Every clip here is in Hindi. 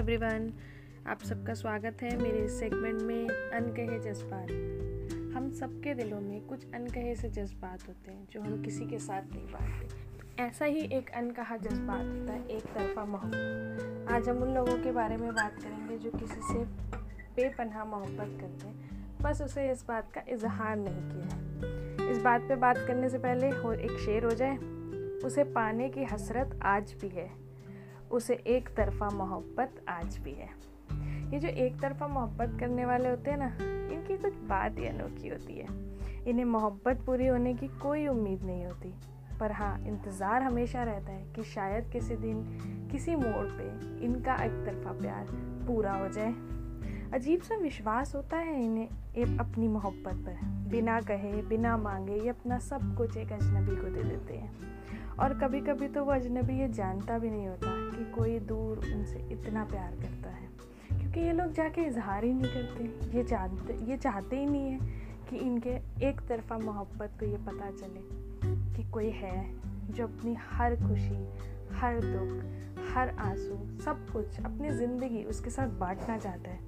एवरीवन आप सबका स्वागत है मेरे इस सेगमेंट में अनकहे जज्बात। हम सबके दिलों में कुछ अनकहे से जज्बात होते हैं, जो हम किसी के साथ नहीं बांटते। ऐसा ही एक अनकहा जज्बात होता है एक तरफा मोहब्बत। आज हम उन लोगों के बारे में बात करेंगे जो किसी से बेपनाह मोहब्बत करते हैं, बस उसे इस बात का इजहार नहीं किया इस बात पे बात करने से पहले हो एक शेर हो जाए, उसे पाने की हसरत आज भी है। उसे एक तरफा मोहब्बत आज भी है। ये जो एक तरफा मोहब्बत करने वाले होते हैं ना, इनकी कुछ बात ही अनोखी होती है। इन्हें मोहब्बत पूरी होने की कोई उम्मीद नहीं होती। पर हाँ इंतज़ार हमेशा रहता है कि शायद किसी दिन, किसी मोड़ पे इनका एक तरफा प्यार पूरा हो जाए। अजीब सा विश्वास होता है इन्हें अपनी मोहब्बत पर। बिना कहे, बिना मांगे, ये अपना सब कुछ एक अजनबी को दे देते हैं। और कभी कभी तो वो अजनबी ये जानता भी नहीं होता कि कोई दूर उनसे इतना प्यार करता है। क्योंकि ये लोग जाके इजहार ही नहीं करते। ये जानते, ये चाहते ही नहीं है कि इनके एक तरफा मोहब्बत को ये पता चले कि कोई है जो अपनी हर खुशी, हर दुख, हर आँसू, सब कुछ अपनी ज़िंदगी उसके साथ बांटना चाहता है।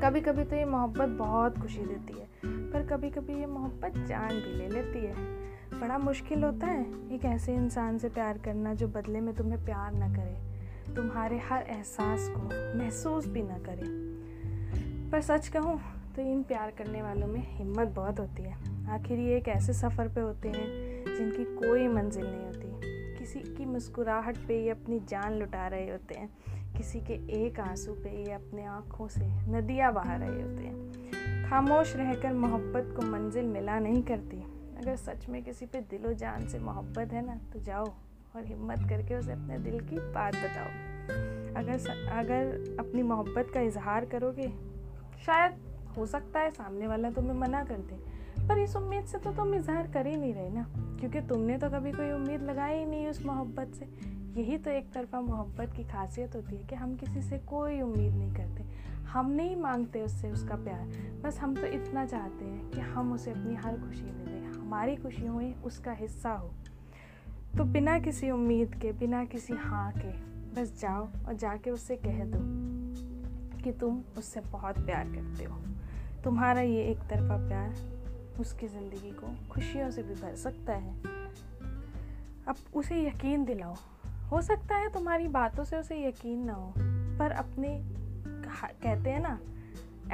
कभी कभी तो ये मोहब्बत बहुत खुशी देती है, पर कभी कभी ये मोहब्बत जान भी ले लेती है। बड़ा मुश्किल होता है एक ऐसे इंसान से प्यार करना जो बदले में तुम्हें प्यार ना करे। तुम्हारे हर एहसास को महसूस भी ना करे। पर सच कहूँ तो इन प्यार करने वालों में हिम्मत बहुत होती है। आखिर ये एक ऐसे सफ़र पे होते हैं जिनकी कोई मंजिल नहीं होती। किसी की मुस्कुराहट पे ये अपनी जान लुटा रहे होते हैं। किसी के एक आँसू पे ये अपने आँखों से नदियाँ बहा रहे होते हैं। खामोश रहकर मोहब्बत को मंजिल मिला नहीं करती। अगर सच में किसी पे दिलो जान से मोहब्बत है ना तो जाओ और हिम्मत करके उसे अपने दिल की बात बताओ। अगर स, अगर अपनी मोहब्बत का इजहार करोगे शायद हो सकता है सामने वाला तुम्हें मना कर दे पर इस उम्मीद से तो तुम इजहार कर ही नहीं रहे ना क्योंकि तुमने तो कभी कोई उम्मीद लगाई ही नहीं उस मोहब्बत से। यही तो एक तरफा मोहब्बत की खासियत होती है कि हम किसी से कोई उम्मीद नहीं करते हम नहीं मांगते उससे उसका प्यार बस हम तो इतना चाहते हैं कि हम उसे अपनी हर खुशी दे दें। हमारी खुशियों में उसका हिस्सा हो। तो बिना किसी उम्मीद के, बिना किसी हाँ के, बस जाओ और जाके उससे कह दो कि तुम उससे बहुत प्यार करते हो। तुम्हारा ये एक तरफा प्यार उसकी ज़िंदगी को खुशियों से भी भर सकता है। अब उसे यकीन दिलाओ। हो सकता है तुम्हारी बातों से उसे यकीन ना हो, पर अपने कहते हैं ना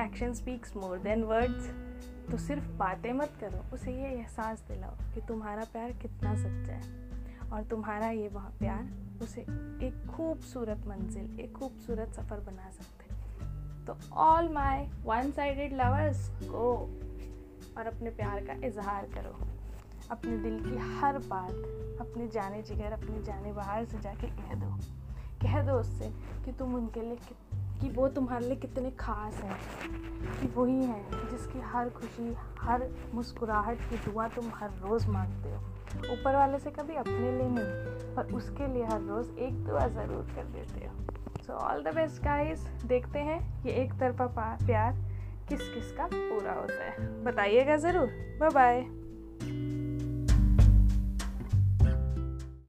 action speaks more than words तो सिर्फ़ बातें मत करो, उसे ये एहसास दिलाओ कि तुम्हारा प्यार कितना सच्चा है। और तुम्हारा ये वह प्यार, उसे एक खूबसूरत मंजिल, एक खूबसूरत सफ़र बना सकते तो all my one sided lovers को और अपने प्यार का इजहार करो। अपने दिल की हर बात, अपने जाने जिगर अपने जाने बाहर से जाके कह दो। कह दो उससे कि तुम उनके लिए कि वो तुम्हारे लिए कितने ख़ास हैं, कि वही हैं जिसकी हर खुशी, हर मुस्कुराहट की दुआ तुम हर रोज़ मांगते हो। ऊपर वाले से कभी अपने लिए नहीं, पर उसके लिए हर रोज़ एक दुआ ज़रूर कर देते हो। So all the best guys देखते हैं ये एक तरफा प्यार किस किस का पूरा होता है। बताइएगा ज़रूर। Bye bye